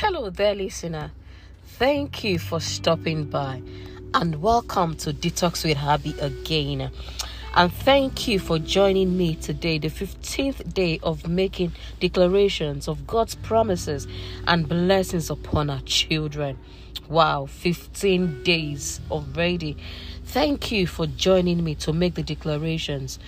Hello there, listener. Thank you for stopping by and welcome to Detox with Habi again. And thank you for joining me today, the 15th day of making declarations of God's promises and blessings upon our children. Wow, 15 days already. Thank you for joining me to make the declarations.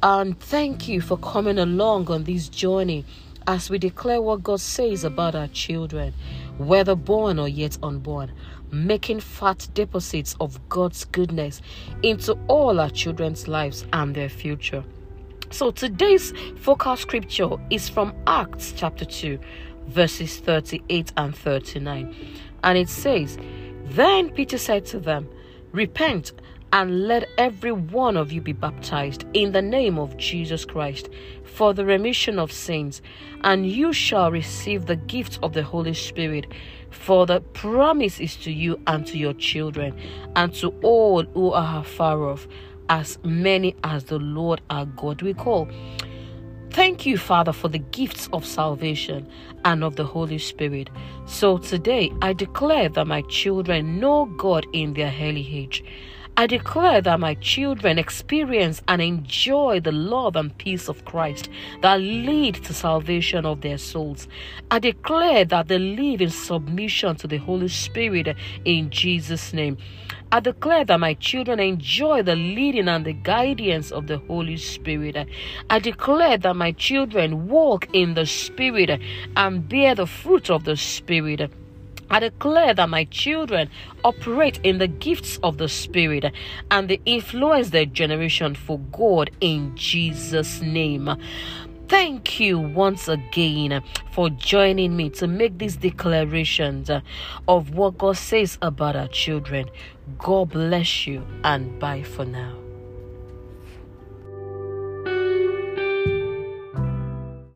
And thank you for coming along on this journey as we declare what God says about our children, whether born or yet unborn, making fat deposits of God's goodness into all our children's lives and their future. So today's focal scripture is from Acts chapter 2, verses 38 and 39. And it says, Then Peter said to them, Repent and let every one of you be baptized in the name of Jesus Christ for the remission of sins, and you shall receive the gift of the Holy Spirit. For the promise is to you and to your children, and to all who are far off, as many as the Lord our God will call. Thank you, Father, for the gifts of salvation and of the Holy Spirit. So today I declare that my children know God in their early age. I declare that my children experience and enjoy the love and peace of Christ that lead to salvation of their souls. I declare that they live in submission to the Holy Spirit in Jesus' name. I declare that my children enjoy the leading and the guidance of the Holy Spirit. I declare that my children walk in the Spirit and bear the fruit of the Spirit. I declare that my children operate in the gifts of the Spirit and they influence their generation for God in Jesus' name. Thank you once again for joining me to make these declarations of what God says about our children. God bless you and bye for now.